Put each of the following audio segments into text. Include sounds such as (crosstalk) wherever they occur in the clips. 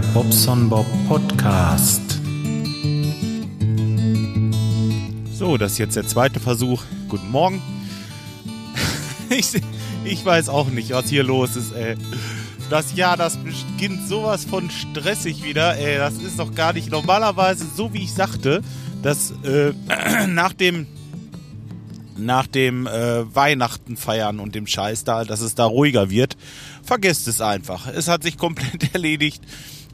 Bobson Bob Podcast. So, das ist jetzt der zweite Versuch. Guten Morgen. (laughs) Ich, ich weiß auch nicht, was hier los ist, ey. Das Jahr, das beginnt sowas von stressig wieder, ey. Das ist doch gar nicht normalerweise, so wie ich sagte, dass äh, (clears throat) nach dem nach dem äh, Weihnachten feiern und dem Scheiß da, dass es da ruhiger wird. Vergesst es einfach. Es hat sich komplett (laughs) erledigt.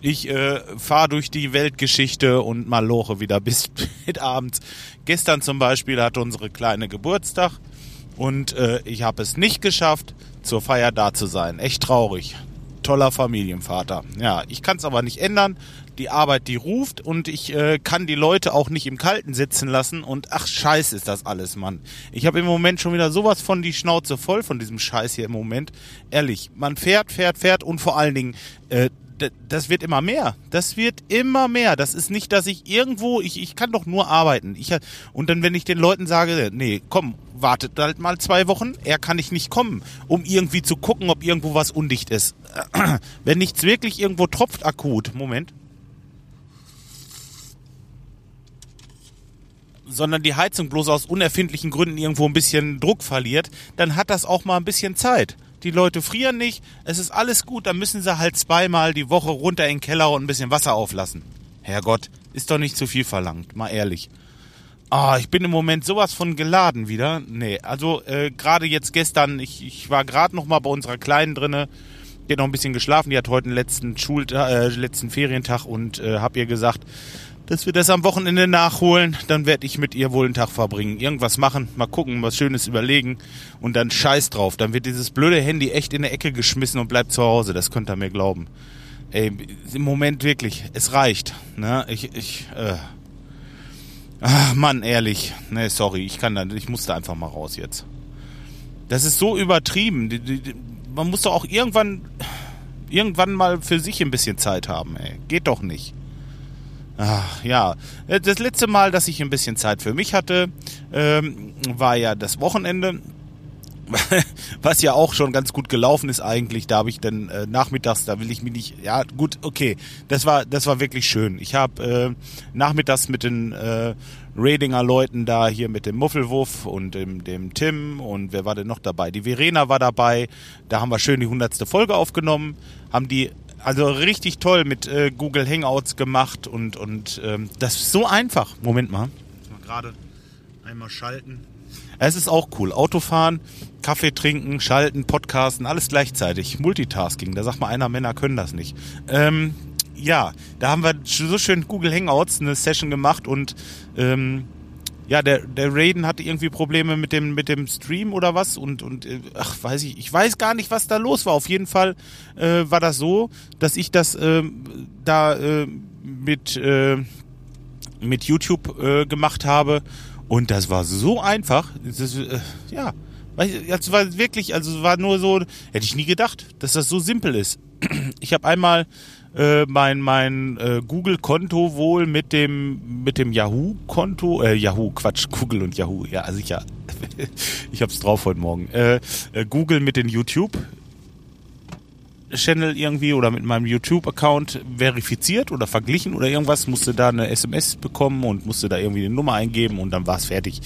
Ich äh, fahre durch die Weltgeschichte und maloche wieder (laughs) bis abends. Gestern zum Beispiel hatte unsere kleine Geburtstag und äh, ich habe es nicht geschafft, zur Feier da zu sein. Echt traurig. Toller Familienvater. Ja, ich kann es aber nicht ändern. Die Arbeit, die ruft und ich äh, kann die Leute auch nicht im Kalten sitzen lassen und ach scheiß ist das alles, Mann. Ich habe im Moment schon wieder sowas von die Schnauze voll von diesem Scheiß hier im Moment. Ehrlich, man fährt, fährt, fährt und vor allen Dingen, äh, das wird immer mehr. Das wird immer mehr. Das ist nicht, dass ich irgendwo, ich, ich kann doch nur arbeiten. Ich, und dann, wenn ich den Leuten sage, nee, komm, wartet halt mal zwei Wochen, er kann ich nicht kommen, um irgendwie zu gucken, ob irgendwo was undicht ist. (clears throat) wenn nichts wirklich irgendwo tropft akut, Moment. sondern die Heizung bloß aus unerfindlichen Gründen irgendwo ein bisschen Druck verliert, dann hat das auch mal ein bisschen Zeit die Leute frieren nicht, es ist alles gut, dann müssen sie halt zweimal die Woche runter in den Keller und ein bisschen Wasser auflassen. Herrgott, ist doch nicht zu viel verlangt, mal ehrlich. Ah, ich bin im Moment sowas von geladen wieder. Nee, also äh, gerade jetzt gestern, ich, ich war gerade noch mal bei unserer Kleinen drinne, die hat noch ein bisschen geschlafen, die hat heute den letzten Schultag, äh, letzten Ferientag und äh, hab ihr gesagt, dass wir das am Wochenende nachholen. Dann werde ich mit ihr wohl einen Tag verbringen. Irgendwas machen, mal gucken, was Schönes überlegen und dann scheiß drauf. Dann wird dieses blöde Handy echt in der Ecke geschmissen und bleibt zu Hause. Das könnt ihr mir glauben. Ey, im Moment wirklich, es reicht. Ne? Ich, ich, äh. Ach, Mann, ehrlich. Ne, sorry, ich kann da, ich musste einfach mal raus jetzt. Das ist so übertrieben. Man muss doch auch irgendwann, irgendwann mal für sich ein bisschen Zeit haben, ey. Geht doch nicht. Ach, ja, äh, das letzte Mal, dass ich ein bisschen Zeit für mich hatte, ähm, war ja das Wochenende. (laughs) Was ja auch schon ganz gut gelaufen ist eigentlich, da habe ich dann äh, nachmittags, da will ich mich nicht, ja gut, okay, das war das war wirklich schön. Ich habe äh, nachmittags mit den äh, Radinger Leuten da hier mit dem Muffelwuff und dem, dem Tim und wer war denn noch dabei? Die Verena war dabei. Da haben wir schön die hundertste Folge aufgenommen, haben die also richtig toll mit äh, Google Hangouts gemacht und, und ähm, das ist so einfach. Moment mal. Mal gerade einmal schalten. Es ist auch cool. Autofahren, Kaffee trinken, schalten, Podcasten, alles gleichzeitig. Multitasking. Da sagt mal einer, Männer können das nicht. Ähm, ja, da haben wir so schön Google Hangouts eine Session gemacht und ähm, ja, der, der Raiden hatte irgendwie Probleme mit dem, mit dem Stream oder was und, und äh, ach, weiß ich, ich weiß gar nicht, was da los war. Auf jeden Fall äh, war das so, dass ich das äh, da äh, mit, äh, mit YouTube äh, gemacht habe und das war so einfach. Das, äh, ja, es war wirklich, also war nur so, hätte ich nie gedacht, dass das so simpel ist. Ich habe einmal äh, mein mein äh, Google-Konto wohl mit dem mit dem Yahoo-Konto, äh, Yahoo, Quatsch, (laughs) Google und Yahoo, ja sicher. (laughs) ich hab's drauf heute Morgen. Äh, äh, Google mit den YouTube Channel irgendwie oder mit meinem YouTube-Account verifiziert oder verglichen oder irgendwas, musste da eine SMS bekommen und musste da irgendwie eine Nummer eingeben und dann war's fertig.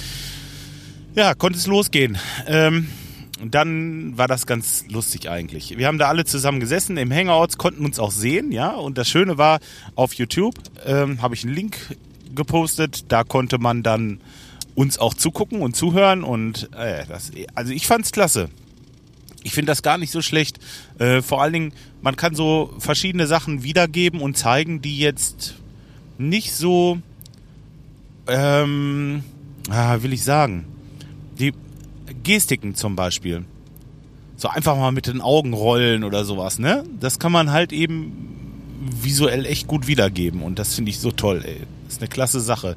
Ja, konnte es losgehen. Ähm, dann war das ganz lustig eigentlich. Wir haben da alle zusammen gesessen im Hangouts, konnten uns auch sehen, ja. Und das Schöne war, auf YouTube ähm, habe ich einen Link gepostet. Da konnte man dann uns auch zugucken und zuhören. Und äh, das, also ich fand's klasse. Ich finde das gar nicht so schlecht. Äh, vor allen Dingen, man kann so verschiedene Sachen wiedergeben und zeigen, die jetzt nicht so, ähm, ah, will ich sagen, die Gestiken zum Beispiel. So einfach mal mit den Augen rollen oder sowas, ne? Das kann man halt eben visuell echt gut wiedergeben und das finde ich so toll, ey. Ist eine klasse Sache.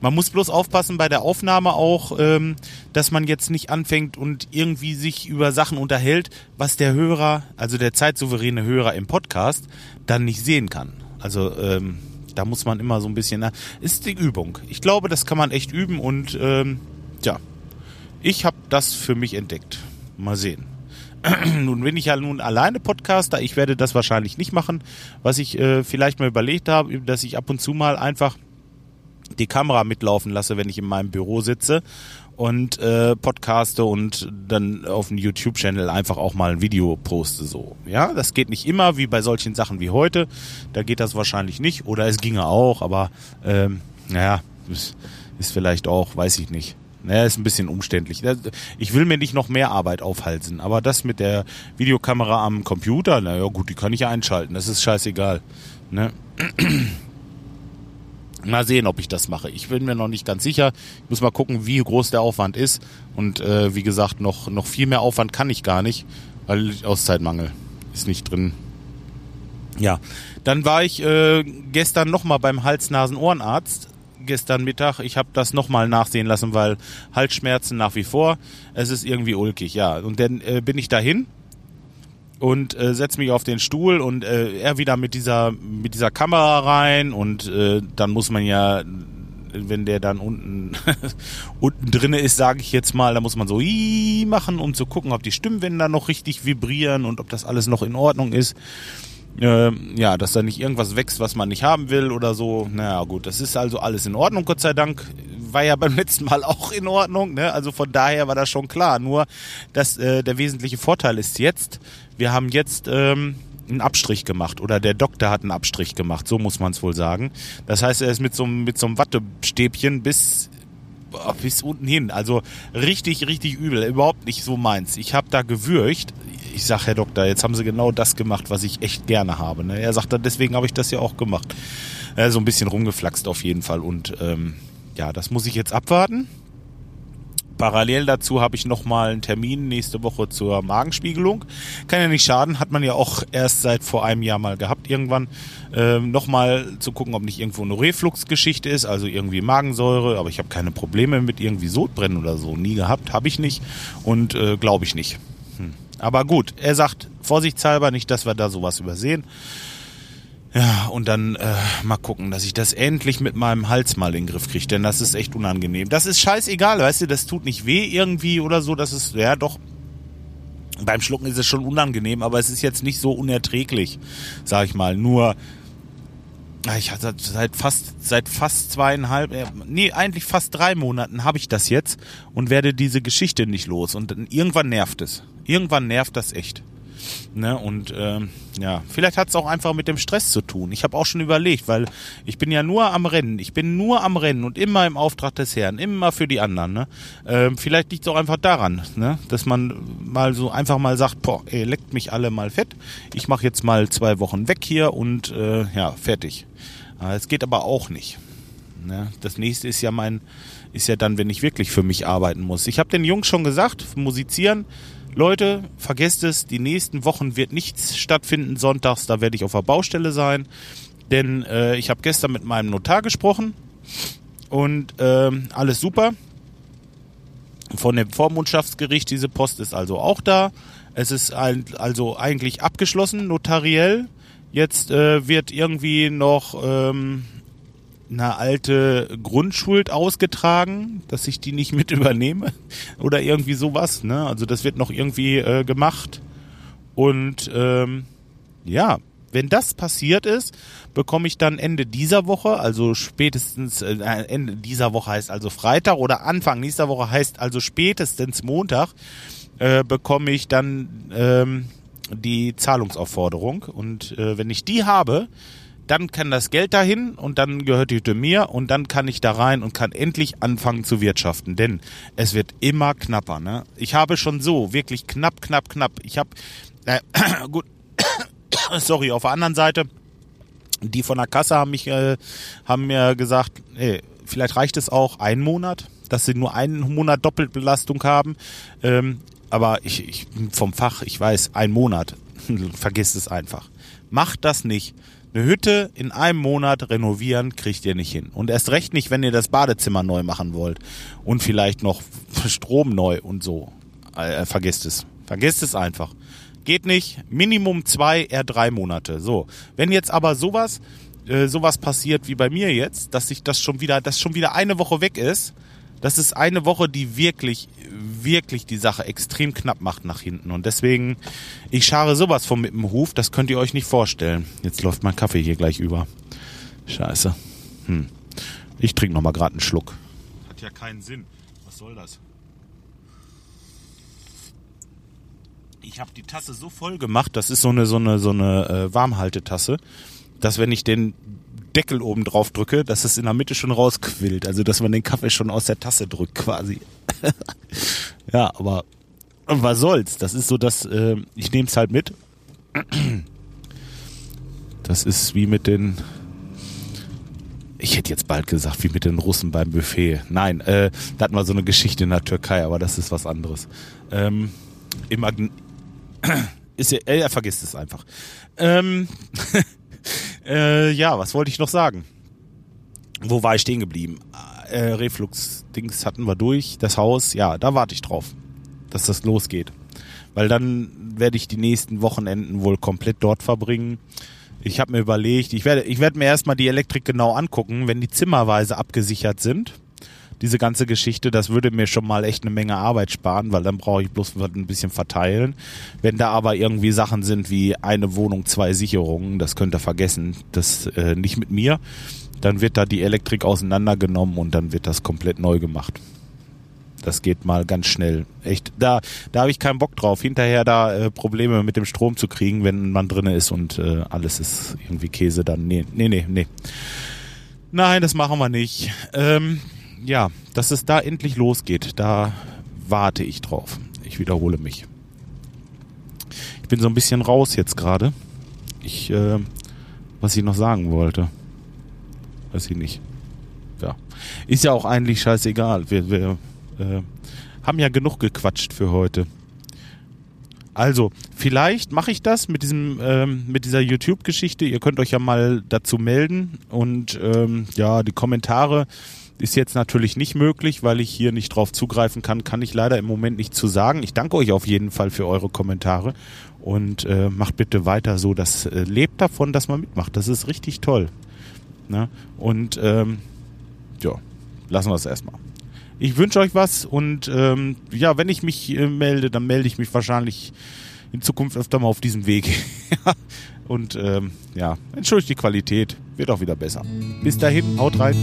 Man muss bloß aufpassen bei der Aufnahme auch, ähm, dass man jetzt nicht anfängt und irgendwie sich über Sachen unterhält, was der Hörer, also der zeitsouveräne Hörer im Podcast, dann nicht sehen kann. Also ähm, da muss man immer so ein bisschen, ist die Übung. Ich glaube, das kann man echt üben und ähm, ja, ich habe das für mich entdeckt. Mal sehen. (clears throat) nun bin ich ja nun alleine Podcaster. Ich werde das wahrscheinlich nicht machen. Was ich äh, vielleicht mal überlegt habe, dass ich ab und zu mal einfach die Kamera mitlaufen lasse, wenn ich in meinem Büro sitze und äh, podcaste und dann auf dem YouTube-Channel einfach auch mal ein Video poste so. Ja, das geht nicht immer, wie bei solchen Sachen wie heute. Da geht das wahrscheinlich nicht. Oder es ginge auch, aber ähm, naja, ist, ist vielleicht auch, weiß ich nicht. Naja, ist ein bisschen umständlich. Ich will mir nicht noch mehr Arbeit aufhalsen, aber das mit der Videokamera am Computer, naja gut, die kann ich einschalten, das ist scheißegal. Ne? (clears throat) Mal sehen, ob ich das mache. Ich bin mir noch nicht ganz sicher. Ich muss mal gucken, wie groß der Aufwand ist. Und äh, wie gesagt, noch, noch viel mehr Aufwand kann ich gar nicht, weil Auszeitmangel ist nicht drin. Ja, dann war ich äh, gestern nochmal beim Hals-Nasen-Ohrenarzt. Gestern Mittag. Ich habe das nochmal nachsehen lassen, weil Halsschmerzen nach wie vor. Es ist irgendwie ulkig, ja. Und dann äh, bin ich dahin und äh, setze mich auf den Stuhl und äh, er wieder mit dieser mit dieser Kamera rein und äh, dann muss man ja wenn der dann unten (laughs) unten drinne ist, sage ich jetzt mal, da muss man so machen, um zu gucken, ob die Stimmwände noch richtig vibrieren und ob das alles noch in Ordnung ist. Äh, ja, dass da nicht irgendwas wächst, was man nicht haben will oder so. Naja, gut, das ist also alles in Ordnung, Gott sei Dank. War ja (laughs) beim letzten Mal auch in Ordnung, ne? Also von daher war das schon klar. Nur, dass äh, der wesentliche Vorteil ist jetzt, wir haben jetzt ähm, einen Abstrich gemacht oder der Doktor hat einen Abstrich gemacht, so muss man es wohl sagen. Das heißt, er ist mit so, mit so einem Wattestäbchen bis bis unten hin. Also richtig, richtig übel. Überhaupt nicht so meins. Ich habe da gewürgt. Ich sag, Herr Doktor, jetzt haben Sie genau das gemacht, was ich echt gerne habe. Ne? Er sagt, deswegen habe ich das ja auch gemacht. Äh, so ein bisschen rumgeflaxt auf jeden Fall. Und ähm, ja, das muss ich jetzt abwarten. Parallel dazu habe ich nochmal einen Termin nächste Woche zur Magenspiegelung. Kann ja nicht schaden, hat man ja auch erst seit vor einem Jahr mal gehabt irgendwann. Ähm, nochmal zu gucken, ob nicht irgendwo eine Refluxgeschichte ist, also irgendwie Magensäure, aber ich habe keine Probleme mit irgendwie Sodbrennen oder so. Nie gehabt, habe ich nicht und äh, glaube ich nicht. Hm. Aber gut, er sagt vorsichtshalber nicht, dass wir da sowas übersehen. Ja, und dann äh, mal gucken, dass ich das endlich mit meinem Hals mal in den Griff kriege, denn das ist echt unangenehm. Das ist scheißegal, weißt du, das tut nicht weh irgendwie oder so, das ist, ja doch, beim Schlucken ist es schon unangenehm, aber es ist jetzt nicht so unerträglich, sag ich mal. Nur, ich hatte seit fast, seit fast zweieinhalb, äh, nee, eigentlich fast drei Monaten habe ich das jetzt und werde diese Geschichte nicht los. Und irgendwann nervt es. Irgendwann nervt das echt. Ne? Und ähm, ja, vielleicht hat es auch einfach mit dem Stress zu tun. Ich habe auch schon überlegt, weil ich bin ja nur am Rennen. Ich bin nur am Rennen und immer im Auftrag des Herrn, immer für die anderen. Ne? Ähm, vielleicht liegt es auch einfach daran, ne? dass man mal so einfach mal sagt, boah, ey, leckt mich alle mal fett. Ich mache jetzt mal zwei Wochen weg hier und äh, ja, fertig. Es geht aber auch nicht. Ne? Das nächste ist ja mein, ist ja dann, wenn ich wirklich für mich arbeiten muss. Ich habe den Jungs schon gesagt, musizieren Leute, vergesst es, die nächsten Wochen wird nichts stattfinden sonntags, da werde ich auf der Baustelle sein. Denn äh, ich habe gestern mit meinem Notar gesprochen und äh, alles super. Von dem Vormundschaftsgericht, diese Post ist also auch da. Es ist ein, also eigentlich abgeschlossen, notariell. Jetzt äh, wird irgendwie noch ähm, eine alte Grundschuld ausgetragen, dass ich die nicht mit (laughs) übernehme oder irgendwie sowas. Ne? Also das wird noch irgendwie äh, gemacht. Und ähm, ja, wenn das passiert ist, bekomme ich dann Ende dieser Woche, also spätestens äh, Ende dieser Woche heißt also Freitag oder Anfang nächster Woche heißt also spätestens Montag, äh, bekomme ich dann ähm, die Zahlungsaufforderung. Und äh, wenn ich die habe, dann kann das Geld dahin und dann gehört die Hütte mir und dann kann ich da rein und kann endlich anfangen zu wirtschaften, denn es wird immer knapper. Ne? Ich habe schon so wirklich knapp, knapp, knapp. Ich habe äh, (coughs) gut, (coughs) sorry. Auf der anderen Seite, die von der Kasse haben mich, äh, haben mir gesagt, ey, vielleicht reicht es auch einen Monat, dass sie nur einen Monat Doppelbelastung haben. Ähm, aber ich, ich vom Fach, ich weiß, ein Monat, (laughs) vergisst es einfach. Macht das nicht. Eine Hütte in einem Monat renovieren kriegt ihr nicht hin. Und erst recht nicht, wenn ihr das Badezimmer neu machen wollt. Und vielleicht noch (laughs) Strom neu und so. Äh, vergesst es. Vergesst es einfach. Geht nicht. Minimum zwei, eher drei Monate. So. Wenn jetzt aber sowas, äh, sowas passiert wie bei mir jetzt, dass sich das schon wieder, dass schon wieder eine Woche weg ist, das ist eine Woche, die wirklich, wirklich die Sache extrem knapp macht nach hinten. Und deswegen, ich schare sowas von mit dem Huf, das könnt ihr euch nicht vorstellen. Jetzt läuft mein Kaffee hier gleich über. Scheiße. Hm. Ich trinke noch mal gerade einen Schluck. Hat ja keinen Sinn. Was soll das? Ich habe die Tasse so voll gemacht, das ist so eine so eine so eine äh, Warmhaltetasse, dass wenn ich den Deckel oben drauf drücke, dass es in der Mitte schon rausquillt, also dass man den Kaffee schon aus der Tasse drückt quasi. (laughs) ja, aber was soll's? Das ist so, dass äh, ich nehme es halt mit. (clears throat) Das ist wie mit den ich hätte jetzt bald gesagt, wie mit den Russen beim Buffet. Nein, äh, da hatten wir so eine Geschichte in der Türkei, aber das ist was anderes. Ähm, im Agn (clears throat) ist ja, er vergisst es einfach. Ähm, (laughs) äh, ja, was wollte ich noch sagen? Wo war ich stehen geblieben? Äh, Reflux-Dings hatten wir durch. Das Haus, ja, da warte ich drauf, dass das losgeht. Weil dann werde ich die nächsten Wochenenden wohl komplett dort verbringen. Ich habe mir überlegt, ich werde, ich werde mir erstmal die Elektrik genau angucken, wenn die zimmerweise abgesichert sind. Diese ganze Geschichte, das würde mir schon mal echt eine Menge Arbeit sparen, weil dann brauche ich bloß ein bisschen verteilen. Wenn da aber irgendwie Sachen sind wie eine Wohnung, zwei Sicherungen, das könnt ihr vergessen, das äh, nicht mit mir. Dann wird da die Elektrik auseinandergenommen und dann wird das komplett neu gemacht. Das geht mal ganz schnell. Echt, da, da habe ich keinen Bock drauf, hinterher da äh, Probleme mit dem Strom zu kriegen, wenn man drinne ist und äh, alles ist irgendwie Käse dann. Nee, nee, nee, nee. Nein, das machen wir nicht. Ähm, ja, dass es da endlich losgeht, da warte ich drauf. Ich wiederhole mich. Ich bin so ein bisschen raus jetzt gerade. Ich, äh, was ich noch sagen wollte. Weiß ich nicht. Ja. Ist ja auch eigentlich scheißegal. Wir, wir äh, haben ja genug gequatscht für heute. Also, vielleicht mache ich das mit diesem, ähm, mit dieser YouTube-Geschichte. Ihr könnt euch ja mal dazu melden. Und ähm, ja, die Kommentare ist jetzt natürlich nicht möglich, weil ich hier nicht drauf zugreifen kann, kann ich leider im Moment nicht zu sagen. Ich danke euch auf jeden Fall für eure Kommentare und äh, macht bitte weiter so. Das äh, lebt davon, dass man mitmacht. Das ist richtig toll. Ne? Und ähm, ja, lassen wir es erstmal ich wünsche euch was und ähm, ja, wenn ich mich äh, melde, dann melde ich mich wahrscheinlich in Zukunft öfter mal auf diesem Weg. (laughs) und ähm, ja, entschuldigt die Qualität, wird auch wieder besser. Bis dahin, haut rein.